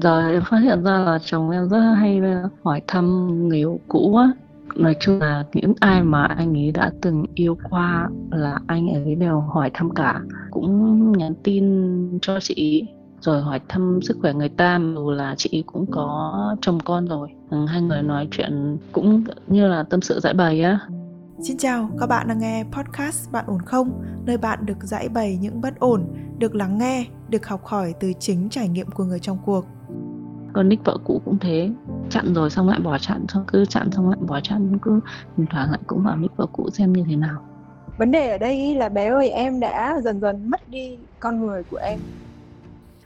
giờ em phát hiện ra là chồng em rất hay ờ, hỏi thăm người yêu cũ á. Nói chung là những ai mà anh ấy đã từng yêu qua là anh ấy đều hỏi thăm cả. Cũng nhắn tin cho chị rồi hỏi thăm sức khỏe người ta dù là chị cũng có chồng con rồi. Ừ, hai người nói chuyện cũng như là tâm sự giải bày á. Xin chào, các bạn đang nghe podcast Bạn ổn không? Nơi bạn được giải bày những bất ổn, được lắng nghe, được học hỏi từ chính trải nghiệm của người trong cuộc còn nick vợ cũ cũng thế. Chặn rồi xong lại bỏ chặn, xong cứ chặn xong lại bỏ chặn, cứ thỉnh thoảng lại cũng vào nick vợ cũ xem như thế nào. Vấn đề ở đây là bé ơi, em đã dần dần mất đi con người của em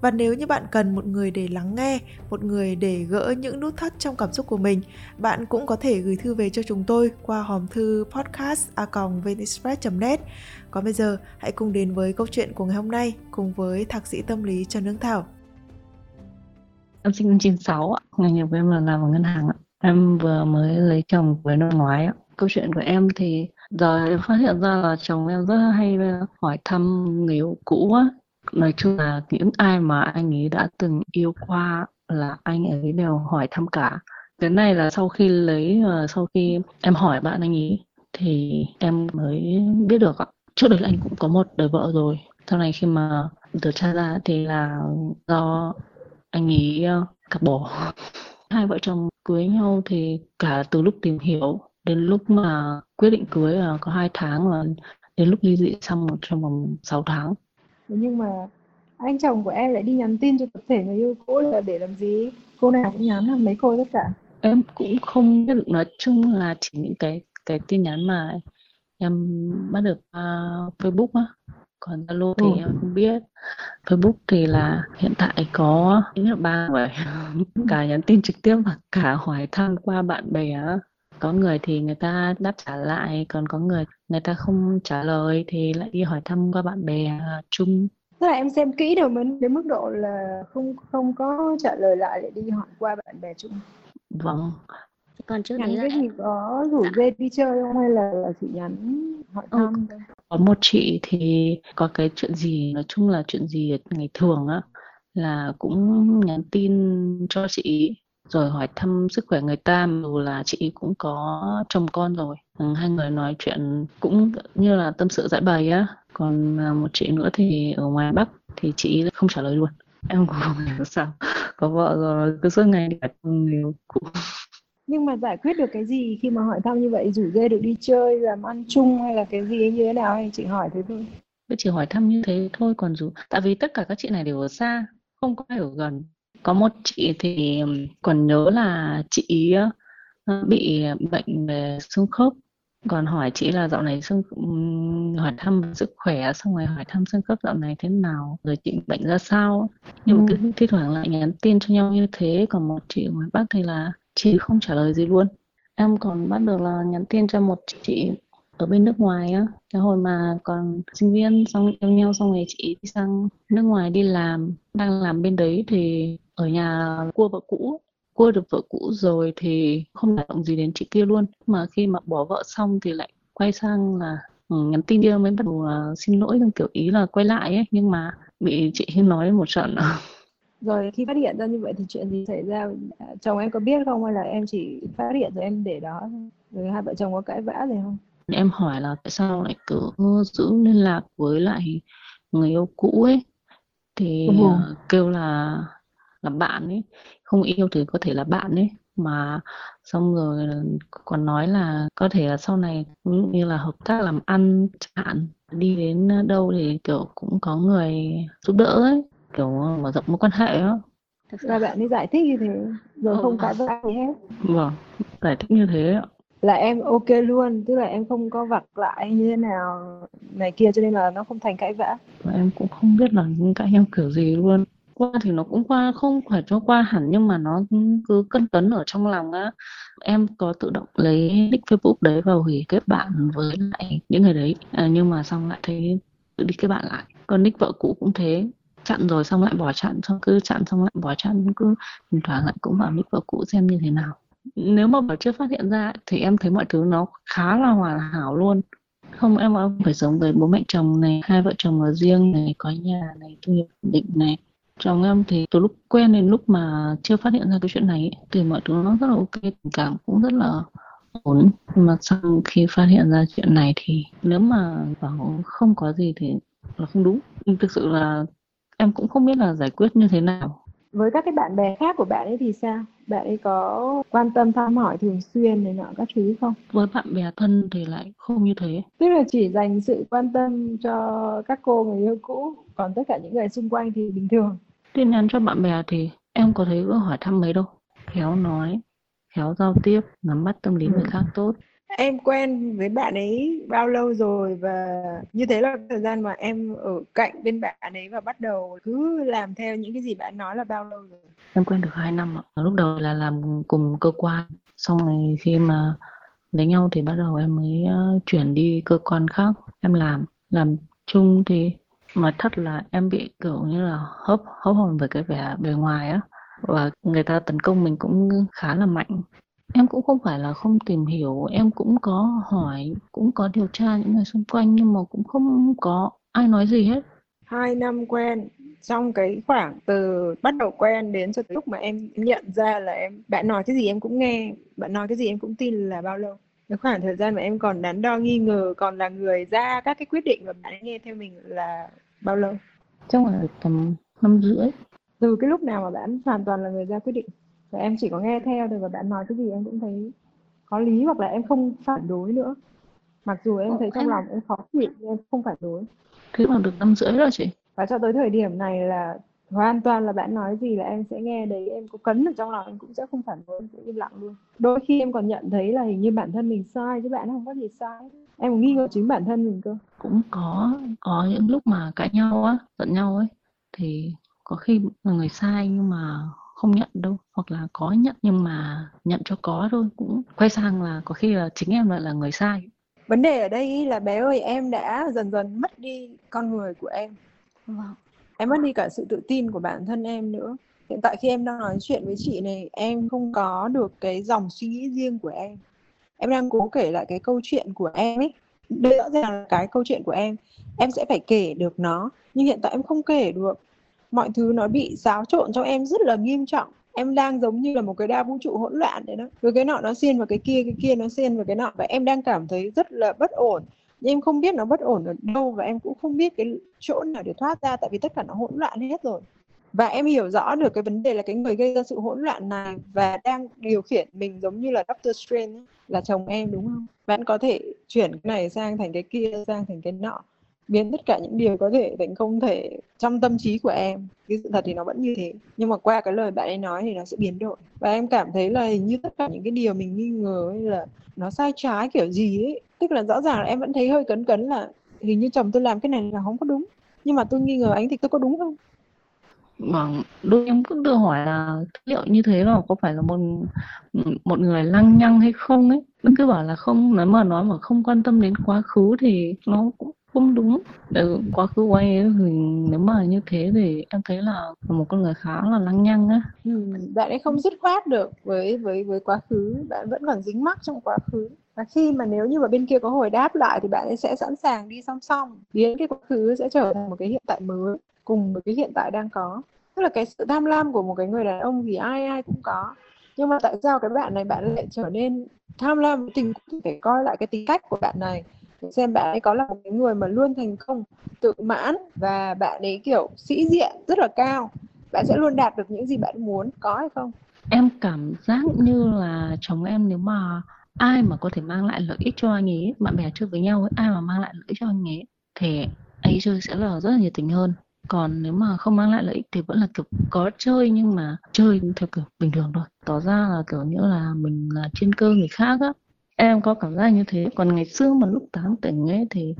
và nếu như bạn cần một người để lắng nghe, một người để gỡ những nút thắt trong cảm xúc của mình, bạn cũng có thể gửi thư về cho chúng tôi qua hòm thư podcast a net. Còn bây giờ, hãy cùng đến với câu chuyện của ngày hôm nay cùng với thạc sĩ tâm lý trần Hương Thảo. Em sinh năm 96 ạ, nghề nghiệp của em là làm ở ngân hàng em vừa mới lấy chồng với năm ngoái câu chuyện của em thì giờ em phát hiện ra là chồng em rất hay ờ, hỏi thăm người yêu cũ á nói chung là những ai mà anh ấy đã từng yêu qua là anh ấy đều hỏi thăm cả. Cái này là sau khi lấy ờ, sau khi em hỏi bạn anh ấy thì em mới biết được ạ. Trước đấy là anh cũng có một đời vợ rồi. Sau này khi mà điều tra ra thì là do anh ấy ờ, cặp bỏ. Hai vợ chồng cưới nhau thì cả từ lúc tìm hiểu đến lúc mà quyết định cưới là có hai tháng và đến lúc ly dị xong trong vòng 6 tháng nhưng mà anh chồng của em lại đi nhắn tin cho tập thể người yêu cũ là để làm gì? Cô nào cũng nhắn là mấy cô tất cả. Em cũng không biết nói chung là chỉ những cái cái tin nhắn mà em bắt được uh, Facebook á. Còn Zalo thì ừ. em không biết. Facebook thì là hiện tại có những là ba vậy cả nhắn tin trực tiếp và cả hỏi thăm qua bạn bè có người thì người ta đáp trả lại còn có người người ta không trả lời thì lại đi hỏi thăm qua bạn bè chung. Tức là em xem kỹ được mới đến mức độ là không không có trả lời lại để đi hỏi qua bạn bè chung. Vâng. Còn trước nhắn đấy cái là gì có rủ dạ. dê đi chơi không hay là, là chỉ nhắn hỏi ừ, thăm ừ. có một chị thì có cái chuyện gì nói chung là chuyện gì ngày thường á là cũng nhắn tin cho chị rồi hỏi thăm sức khỏe người ta dù là chị cũng có chồng con rồi. Ừ, hai người nói chuyện cũng như là tâm sự giải bày á. Còn à, một chị nữa thì ở ngoài bắc thì chị không trả lời luôn. Em cũng không hiểu sao có vợ rồi cứ suốt ngày đi người cũ. Nhưng mà giải quyết được cái gì khi mà hỏi thăm như vậy? Rủ dê được đi chơi làm ăn chung hay là cái gì như thế nào hay chị hỏi thế thôi. Chỉ hỏi thăm như thế thôi còn dù tại vì tất cả các chị này đều ở xa không có ai ở gần có một chị thì còn nhớ là chị bị bệnh về xương khớp. Còn hỏi chị là dạo này xương hỏi thăm sức khỏe xong rồi hỏi thăm xương khớp dạo này thế nào rồi chị bệnh ra sao. Nhưng ừ. mà cứ thi thoảng lại nhắn tin cho nhau như thế còn một chị ngoài bắc thì là chị không trả lời gì luôn. Em còn bắt được là nhắn tin cho một chị ở bên nước ngoài á. Cái hồi mà còn sinh viên xong yêu nhau xong rồi chị đi sang nước ngoài đi làm đang làm bên đấy thì ở nhà cua vợ cũ cua được vợ cũ rồi thì không đả động gì đến chị kia luôn. Mà khi mà bỏ vợ xong thì lại quay sang là ừ, nhắn tin kia mới bắt đầu uh, xin lỗi trong kiểu ý là quay lại ấy. Nhưng mà bị chị nói một trận. Rồi khi phát hiện ra như vậy thì chuyện gì xảy ra? Chồng em có biết không? Hay là em chỉ phát hiện rồi em để đó rồi hai vợ chồng có cãi vã gì không? Em hỏi là tại sao lại cứ giữ liên lạc với lại người yêu cũ ấy? Thì ừ. kêu là là bạn ấy không yêu thì có thể là bạn ấy. Mà xong rồi còn nói là có thể là sau này dụ như là hợp tác làm ăn chẳng hạn đi đến đâu thì kiểu cũng có người giúp đỡ ấy kiểu mở rộng mối quan hệ đó thực ra bạn ấy giải thích như thế rồi ừ. không cãi vã gì hết. Vâng giải thích như thế ạ. Là em ok luôn tức là em không có vặt lại như thế nào này kia cho nên là nó không thành cãi vã. Em cũng không biết là những cãi nhau kiểu gì luôn qua thì nó cũng qua không phải cho qua hẳn nhưng mà nó cứ cân cấn ở trong lòng á. Em có tự động lấy nick Facebook đấy và hủy kết bạn với lại những người đấy. À, nhưng mà xong lại thấy tự đi kết bạn lại. Còn nick vợ cũ cũng thế. Chặn rồi xong lại bỏ chặn xong cứ chặn xong lại bỏ chặn cứ thỉnh thoảng lại cũng vào nick vợ cũ xem như thế nào. Nếu mà bảo chưa phát hiện ra thì em thấy mọi thứ nó khá là hoàn hảo luôn. Không em không phải sống với bố mẹ chồng này. Hai vợ chồng ở riêng này có nhà này thu nhập định này chồng em thì từ lúc quen đến lúc mà chưa phát hiện ra cái chuyện này ấy, thì mọi thứ nó rất là ok tình cảm cũng rất là ổn. Nhưng mà sau khi phát hiện ra chuyện này thì nếu mà bảo không có gì thì là không đúng. Thực sự là em cũng không biết là giải quyết như thế nào. Với các cái bạn bè khác của bạn ấy thì sao? Bạn ấy có quan tâm thăm hỏi thường xuyên này nọ các thứ không? Với bạn bè thân thì lại không như thế. Tức là chỉ dành sự quan tâm cho các cô người yêu cũ còn tất cả những người xung quanh thì bình thường tin nhắn cho bạn bè thì em có thấy có hỏi thăm mấy đâu. Khéo nói khéo giao tiếp nắm bắt tâm lý người ừ. khác tốt. Em quen với bạn ấy bao lâu rồi và như thế là thời gian mà em ở cạnh bên bạn ấy và bắt đầu cứ làm theo những cái gì bạn nói là bao lâu rồi? Em quen được 2 năm ạ. Lúc đầu là làm cùng cơ quan xong rồi khi mà lấy nhau thì bắt đầu em mới uh, chuyển đi cơ quan khác em làm làm chung thì mà thật là em bị kiểu như là hấp hấp hồn về cái vẻ bề ngoài á. Và người ta tấn công mình cũng khá là mạnh. Em cũng không phải là không tìm hiểu, em cũng có hỏi, cũng có điều tra những người xung quanh nhưng mà cũng không có ai nói gì hết. hai năm quen trong cái khoảng từ bắt đầu quen đến cho tới lúc mà em nhận ra là em bạn nói cái gì em cũng nghe bạn nói cái gì em cũng tin là bao lâu. Cái khoảng thời gian mà em còn đắn đo nghi ngờ còn là người ra các cái quyết định và bạn ấy nghe theo mình là bao lâu Chắc là tầm năm rưỡi. từ cái lúc nào mà bạn hoàn toàn là người ra quyết định và em chỉ có nghe theo thôi và bạn nói cái gì em cũng thấy có lý hoặc là em không phản đối nữa mặc dù em thấy trong em lòng em khó chịu nhưng em không phản đối thế mà được năm rưỡi rồi chị. và cho tới thời điểm này là hoàn toàn là bạn nói gì là em sẽ nghe đấy em có cấn ở trong lòng em cũng sẽ không phản đối em sẽ im lặng luôn. Đôi khi em còn nhận thấy là hình như bản thân mình sai chứ bạn không có gì sai. Em còn nghi ngờ chính bản thân mình cơ? Cũng có có những lúc mà cãi nhau á, giận nhau ấy thì có khi là người sai nhưng mà không nhận đâu hoặc là có nhận nhưng mà nhận cho có thôi cũng quay sang là có khi là chính em lại là người sai. Vấn đề ở đây là bé ơi em đã dần dần mất đi con người của em. Vâng em mất đi cả sự tự tin của bản thân em nữa. Hiện tại khi em đang nói chuyện với chị này, em không có được cái dòng suy nghĩ riêng của em. Em đang cố kể lại cái câu chuyện của em ấy. Đây rõ ràng là cái câu chuyện của em. Em sẽ phải kể được nó, nhưng hiện tại em không kể được. Mọi thứ nó bị xáo trộn cho em rất là nghiêm trọng. Em đang giống như là một cái đa vũ trụ hỗn loạn đấy đó. Rồi cái nọ nó xiên vào cái kia cái kia nó xiên vào cái nọ. Và em đang cảm thấy rất là bất ổn nhưng em không biết nó bất ổn ở đâu và em cũng không biết cái chỗ nào để thoát ra, tại vì tất cả nó hỗn loạn hết rồi và em hiểu rõ được cái vấn đề là cái người gây ra sự hỗn loạn này và đang điều khiển mình giống như là Doctor Strange là chồng em, đúng không? Bạn có thể chuyển cái này sang thành cái kia, sang thành cái nọ biến tất cả những điều có thể thành không thể trong tâm trí của em cái sự thật thì nó vẫn như thế. Nhưng mà qua cái lời bạn ấy nói thì nó sẽ biến đổi. Và em cảm thấy là hình như tất cả những cái điều mình nghi ngờ ấy là nó sai trái kiểu gì ấy. Tức là rõ ràng là em vẫn thấy hơi cấn cấn là hình như chồng tôi làm cái này là không có đúng. Nhưng mà tôi nghi ngờ anh thì tôi có đúng không? Vâng, đôi em cũng tự hỏi là liệu như thế là có phải là một một người lăng nhăng hay không ấy. Cứ bảo là không, nếu mà nói mà không quan tâm đến quá khứ thì nó cũng không đúng. Tại quá khứ của anh ấy thì nếu mà như thế thì em thấy là một con người khá là lăng nhăng á. ừ, bạn ấy không dứt khoát được với với với quá khứ. Bạn vẫn còn dính mắc trong quá khứ. Và khi mà nếu như mà bên kia có hồi đáp lại thì bạn ấy sẽ sẵn sàng đi song song. Biến cái quá khứ sẽ trở thành một cái hiện tại mới cùng với cái hiện tại đang có. Tức là cái sự tham lam của một cái người đàn ông thì ai ai cũng có. Nhưng mà tại sao cái bạn này bạn lại trở nên tham lam tình cũng phải coi lại cái tính cách của bạn này xem bạn ấy có là một cái người mà luôn thành công tự mãn và bạn ấy kiểu sĩ diện rất là cao bạn sẽ luôn đạt được những gì bạn muốn có hay không Em cảm giác như là chồng em nếu mà ai mà có thể mang lại lợi ích cho anh ấy, bạn bè chơi với nhau ấy, ai mà mang lại lợi ích cho anh ấy thì anh ấy chơi sẽ là rất là nhiệt tình hơn. Còn nếu mà không mang lại lợi ích thì vẫn là kiểu có chơi nhưng mà chơi theo kiểu bình thường thôi. Tỏ ra là kiểu như là mình là trên cơ người khác á. Em có cảm giác như thế. Còn ngày xưa mà lúc tán tỉnh ấy thì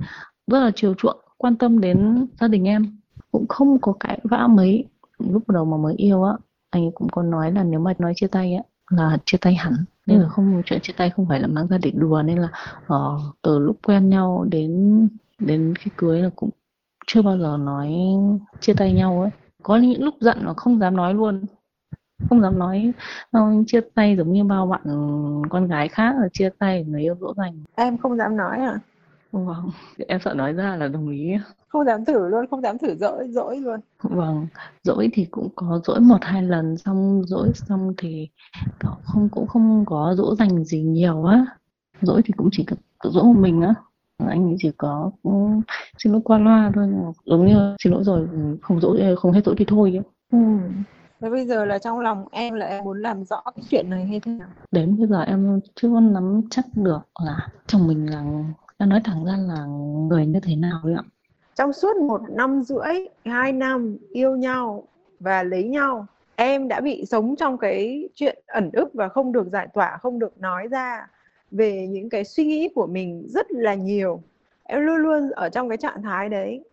rất là chiều chuộng, quan tâm đến gia đình em. Cũng không có cãi vã mấy. lúc đầu mà mới yêu á anh ấy cũng có nói là nếu mà nói chia tay á là chia tay hẳn nên là ừ. không chuyện chia tay không phải là mang ra để đùa nên là uh, từ lúc quen nhau đến đến khi cưới là cũng chưa bao giờ nói chia tay nhau ấy có những lúc giận mà không dám nói luôn không dám nói không, chia tay giống như bao bạn con gái khác là chia tay người yêu dỗ dành. Em không dám nói à? Vâng em sợ nói ra là đồng ý. Không dám thử luôn không dám thử dỗi dỗi luôn. Vâng dỗi thì cũng có dỗi một hai lần xong dỗi xong thì không cũng không có dỗ dành gì nhiều á. Dỗi thì cũng chỉ tự dỗ một mình á. Anh ấy chỉ có cũng xin lỗi qua loa thôi giống như xin lỗi rồi không dỗ không hết dỗi thì thôi ừ. Thế bây giờ là trong lòng em là em muốn làm rõ cái chuyện này hay thế nào? Đến bây giờ em chưa nắm chắc được là chồng mình là em nói thẳng ra là người như thế nào ấy ạ. Trong suốt một năm rưỡi hai năm yêu nhau và lấy nhau em đã bị sống trong cái chuyện ẩn ức và không được giải tỏa không được nói ra về những cái suy nghĩ của mình rất là nhiều. Em luôn luôn ở trong cái trạng thái đấy.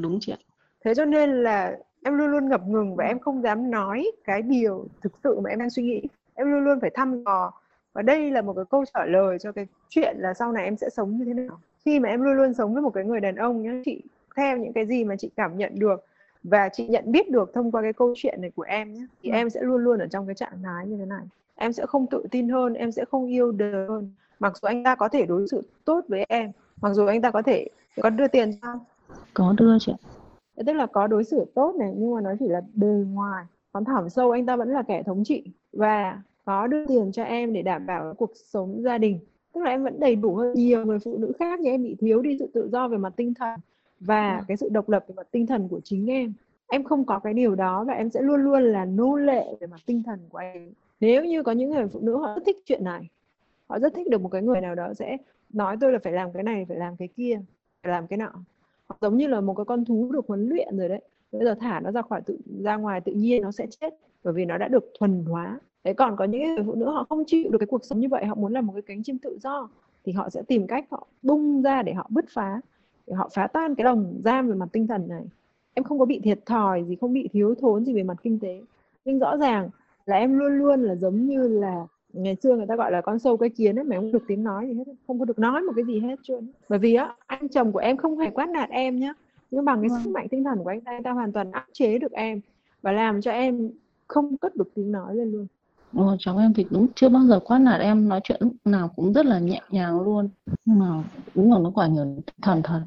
Đúng chị ạ. Thế cho nên là em luôn luôn ngập ngừng và em không dám nói cái điều thực sự mà em đang suy nghĩ. Em luôn luôn phải thăm dò. Và đây là một cái câu trả lời cho cái chuyện là sau này em sẽ sống như thế nào. Khi mà em luôn luôn sống với một cái người đàn ông nhá chị theo những cái gì mà chị cảm nhận được và chị nhận biết được thông qua cái câu chuyện này của em nhé thì ừ. em sẽ luôn luôn ở trong cái trạng thái như thế này. Em sẽ không tự tin hơn em sẽ không yêu đời hơn. Mặc dù anh ta có thể đối xử tốt với em mặc dù anh ta có thể có đưa tiền cho. Có đưa chị tức là có đối xử tốt này nhưng mà nó chỉ là bề ngoài. Còn thẳm sâu anh ta vẫn là kẻ thống trị và có đưa tiền cho em để đảm bảo cuộc sống gia đình. Tức là em vẫn đầy đủ hơn nhiều người phụ nữ khác nhưng em bị thiếu đi sự tự do về mặt tinh thần và ừ. cái sự độc lập về mặt tinh thần của chính em. Em không có cái điều đó và em sẽ luôn luôn là nô lệ về mặt tinh thần của em nếu như có những người phụ nữ họ rất thích chuyện này họ rất thích được một cái người nào đó sẽ nói tôi là phải làm cái này phải làm cái kia phải làm cái nọ giống như là một cái con thú được huấn luyện rồi đấy. Bây giờ thả nó ra khỏi tự, ra ngoài tự nhiên nó sẽ chết, bởi vì nó đã được thuần hóa. Thế còn có những người phụ nữ họ không chịu được cái cuộc sống như vậy, họ muốn làm một cái cánh chim tự do, thì họ sẽ tìm cách họ bung ra để họ bứt phá, để họ phá tan cái lồng giam về mặt tinh thần này. Em không có bị thiệt thòi gì, không bị thiếu thốn gì về mặt kinh tế. Nhưng rõ ràng là em luôn luôn là giống như là ngày xưa người ta gọi là con sâu cái kiến ấy mà không được tiếng nói gì hết không có được nói một cái gì hết trơn. Bởi vì á anh chồng của em không hề quát nạt em nhá. Nhưng bằng cái sức vâng. mạnh tinh thần của anh ta anh ta hoàn toàn áp chế được em và làm cho em không cất được tiếng nói lên luôn. Ồ, cháu em thì đúng chưa bao giờ quát nạt em nói chuyện lúc nào cũng rất là nhẹ nhàng luôn. Nhưng mà đúng là nó quả nhiều thần thần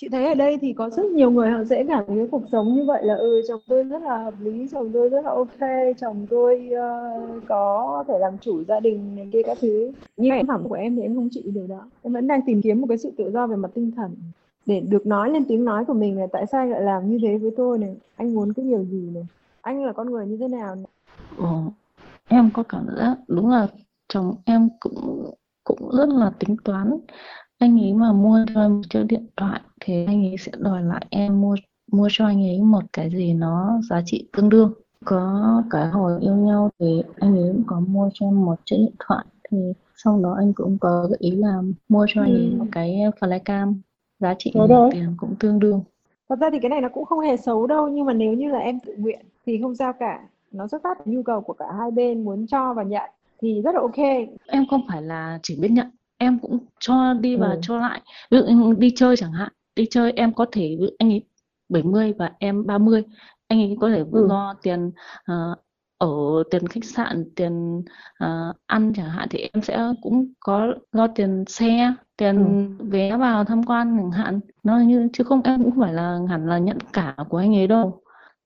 chị thấy ở đây thì có rất nhiều người họ sẽ cảm thấy cuộc sống như vậy là ừ chồng tôi rất là hợp lý chồng tôi rất là ok chồng tôi uh, có thể làm chủ gia đình này kia các thứ nhưng em phẩm của em thì em không chịu điều đó em vẫn đang tìm kiếm một cái sự tự do về mặt tinh thần để được nói lên tiếng nói của mình là tại sao anh lại làm như thế với tôi này anh muốn cái điều gì này anh là con người như thế nào này. Ừ. em có cảm giác đúng là chồng em cũng cũng rất là tính toán anh ấy mà mua cho em một chiếc điện thoại thì anh ấy sẽ đòi lại em mua mua cho anh ấy một cái gì nó giá trị tương đương. Có cái hồi yêu nhau thì anh ấy cũng có mua cho em một chiếc điện thoại thì sau đó anh cũng có gợi ý là mua cho anh ấy ừ. một cái flycam giá trị tiền cũng tương đương. Thật ra thì cái này nó cũng không hề xấu đâu nhưng mà nếu như là em tự nguyện thì không sao cả. Nó xuất phát từ nhu cầu của cả hai bên muốn cho và nhận thì rất là ok. Em không phải là chỉ biết nhận em cũng cho đi và ừ. cho lại. Ví dụ đi chơi chẳng hạn đi chơi em có thể anh ấy 70 và em 30 anh ấy có thể ừ. lo tiền uh, ở tiền khách sạn tiền uh, ăn chẳng hạn thì em sẽ cũng có lo tiền xe tiền ừ. vé vào tham quan chẳng hạn. Nó như chứ không em cũng không phải là hẳn là nhận cả của anh ấy đâu.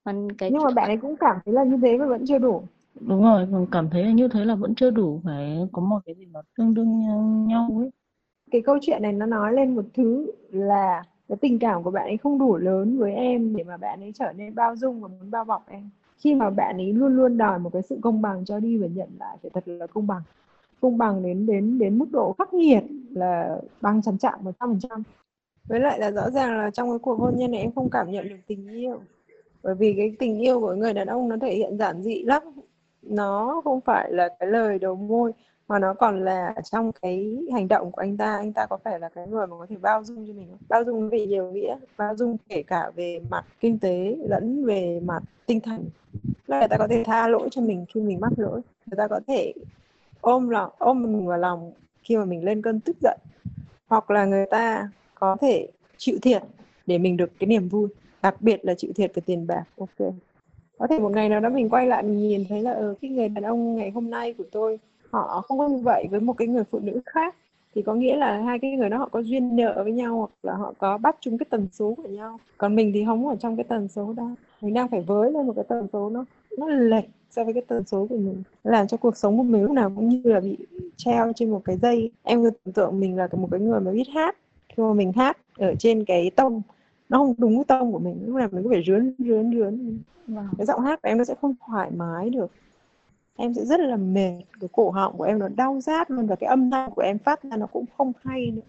Còn cái nhưng mà bạn ấy cũng cảm thấy là như thế mà vẫn chưa đủ. Đúng rồi còn cảm thấy là như thế là vẫn chưa đủ phải có một cái gì mà tương đương nhau ấy. Cái câu chuyện này nó nói lên một thứ là cái tình cảm của bạn ấy không đủ lớn với em để mà bạn ấy trở nên bao dung và muốn bao bọc em. Khi mà bạn ấy luôn luôn đòi một cái sự công bằng cho đi và nhận lại phải thật là công bằng. Công bằng đến đến đến mức độ khắc nghiệt là bằng chắn chạm một trăm phần trăm. Với lại là rõ ràng là trong cái cuộc hôn nhân này em không cảm nhận được tình yêu. Bởi vì cái tình yêu của người đàn ông nó thể hiện giản dị lắm. Nó không phải là cái lời đầu môi mà nó còn là trong cái hành động của anh ta anh ta có phải là cái người mà có thể bao dung cho mình không? Bao dung về nhiều nghĩa bao dung kể cả về mặt kinh tế lẫn về mặt tinh thần. Là người ta có thể tha lỗi cho mình khi mình mắc lỗi. Người ta có thể ôm lòng ôm mình vào lòng khi mà mình lên cơn tức giận. Hoặc là người ta có thể chịu thiệt để mình được cái niềm vui. Đặc biệt là chịu thiệt về tiền bạc. Ok. Có thể một ngày nào đó mình quay lại mình nhìn thấy là ừ, cái người đàn ông ngày hôm nay của tôi họ không có như vậy với một cái người phụ nữ khác thì có nghĩa là hai cái người đó họ có duyên nợ với nhau hoặc là họ có bắt chung cái tần số của nhau. Còn mình thì không ở trong cái tần số đó. Mình đang phải với lên một cái tần số nó nó lệch so với cái tần số của mình. Làm cho cuộc sống của mình lúc nào cũng như là bị treo trên một cái dây. Em cứ tưởng tượng mình là một cái người mà biết hát. Khi mà mình hát ở trên cái tông nó không đúng cái tông của mình. Lúc nào mình cứ phải rướn rướn rướn. Wow. cái giọng hát của em nó sẽ không thoải mái được em sẽ rất là mệt cái cổ họng của em nó đau rát luôn và cái âm thanh của em phát ra nó cũng không hay nữa.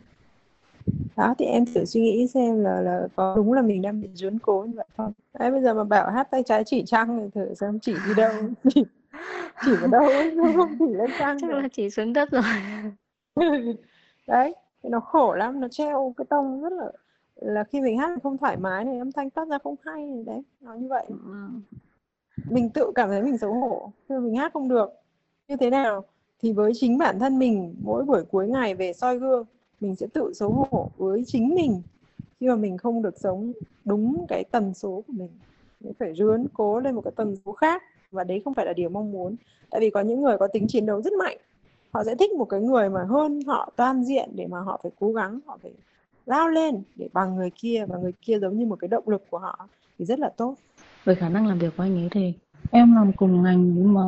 Đó thì em thử suy nghĩ xem là là có đúng là mình đang bị rướn cố như vậy không? Đấy bây giờ mà bảo hát tay trái chỉ trăng thì thử xem chỉ đi đâu. Chỉ, chỉ vào đâu không chỉ lên trăng chắc là chỉ xuống đất rồi. Đấy nó khổ lắm nó treo cái tông rất là là khi mình hát không thoải mái này âm thanh phát ra không hay này đấy nó như vậy mình tự cảm thấy mình xấu hổ khi mình hát không được. Như thế nào? Thì với chính bản thân mình, mỗi buổi cuối ngày về soi gương, mình sẽ tự xấu hổ với chính mình. Khi mà mình không được sống đúng cái tần số của mình mình phải rướn cố lên một cái tần số khác. Và đấy không phải là điều mong muốn. Tại vì có những người có tính chiến đấu rất mạnh, họ sẽ thích một cái người mà hơn họ toàn diện để mà họ phải cố gắng, họ phải lao lên để bằng người kia. Và người kia giống như một cái động lực của họ thì rất là tốt về khả năng làm việc của anh ấy thì em làm cùng ngành nhưng mà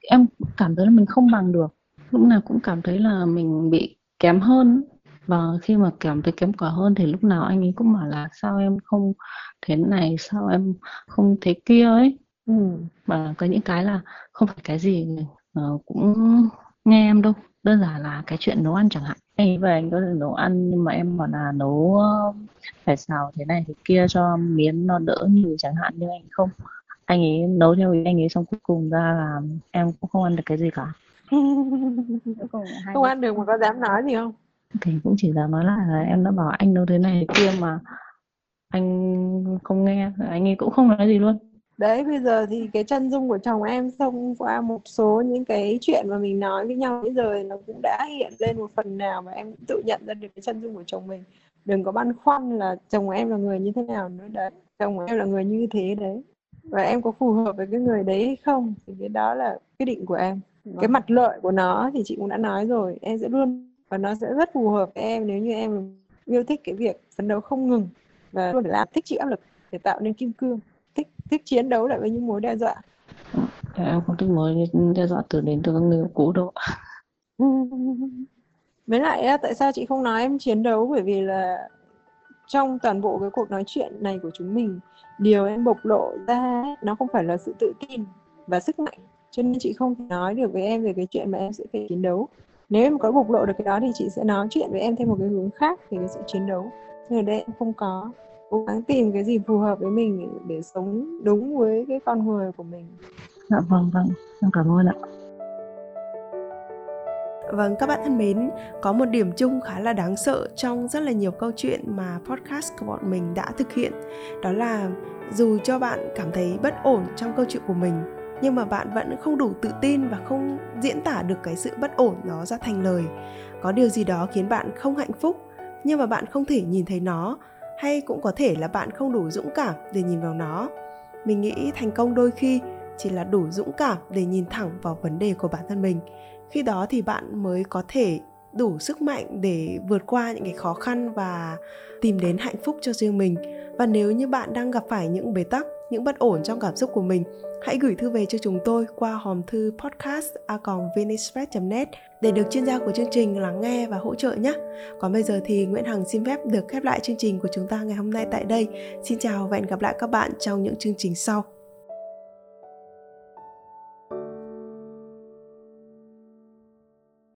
em cảm thấy là mình không bằng được. Lúc nào cũng cảm thấy là mình bị kém hơn. Và khi mà cảm thấy kém cỏi hơn thì lúc nào anh ấy cũng bảo là sao em không thế này sao em không thế kia ấy? Ừ. và có những cái là không phải cái gì uh, cũng nghe em đâu đơn giản là cái chuyện nấu ăn chẳng hạn. Anh ấy về anh có thể nấu ăn nhưng mà em bảo là nấu phải xào thế này thế kia cho miếng nó đỡ nhiều chẳng hạn nhưng anh không. Anh ấy nấu theo ý anh ấy xong cuối cùng ra là em cũng không ăn được cái gì cả. Không ăn được mà có dám nói gì không? Thì cũng chỉ dám nói lại là em đã bảo anh nấu thế này thế kia mà anh không nghe anh ấy cũng không nói gì luôn đấy bây giờ thì cái chân dung của chồng em thông qua một số những cái chuyện mà mình nói với nhau bây giờ nó cũng đã hiện lên một phần nào và em tự nhận ra được cái chân dung của chồng mình. Đừng có băn khoăn là chồng em là người như thế nào nữa. Đấy chồng em là người như thế đấy. Và em có phù hợp với cái người đấy hay không thì cái đó là quyết định của em. Cái vâng. mặt lợi của nó thì chị cũng đã nói rồi em sẽ luôn và nó sẽ rất phù hợp với em nếu như em yêu thích cái việc phấn đấu không ngừng và luôn làm thích chịu áp lực để tạo nên kim cương thích chiến đấu lại với những mối đe dọa. Em không thích mối đe dọa từ đến từ các người cũ đâu. Với lại tại sao chị không nói em chiến đấu? Bởi vì là trong toàn bộ cái cuộc nói chuyện này của chúng mình điều em bộc lộ ra nó không phải là sự tự tin và sức mạnh. Cho nên chị không thể nói được với em về cái chuyện mà em sẽ phải chiến đấu. Nếu em có bộc lộ được cái đó thì chị sẽ nói chuyện với em theo một cái hướng khác về cái sự chiến đấu. Nhưng ở đây em không có cố gắng tìm cái gì phù hợp với mình để, để sống đúng với cái con người của mình dạ vâng vâng em cảm ơn ạ Vâng, các bạn thân mến, có một điểm chung khá là đáng sợ trong rất là nhiều câu chuyện mà podcast của bọn mình đã thực hiện. Đó là dù cho bạn cảm thấy bất ổn trong câu chuyện của mình, nhưng mà bạn vẫn không đủ tự tin và không diễn tả được cái sự bất ổn đó ra thành lời. Có điều gì đó khiến bạn không hạnh phúc, nhưng mà bạn không thể nhìn thấy nó, hay cũng có thể là bạn không đủ dũng cảm để nhìn vào nó. Mình nghĩ thành công đôi khi chỉ là đủ dũng cảm để nhìn thẳng vào vấn đề của bản thân mình khi đó thì bạn mới có thể đủ sức mạnh để vượt qua những cái khó khăn và tìm đến hạnh phúc cho riêng mình và nếu như bạn đang gặp phải những bế tắc những bất ổn trong cảm xúc của mình, hãy gửi thư về cho chúng tôi qua hòm thư podcast a net để được chuyên gia của chương trình lắng nghe và hỗ trợ nhé. Còn bây giờ thì Nguyễn Hằng xin phép được khép lại chương trình của chúng ta ngày hôm nay tại đây. Xin chào và hẹn gặp lại các bạn trong những chương trình sau.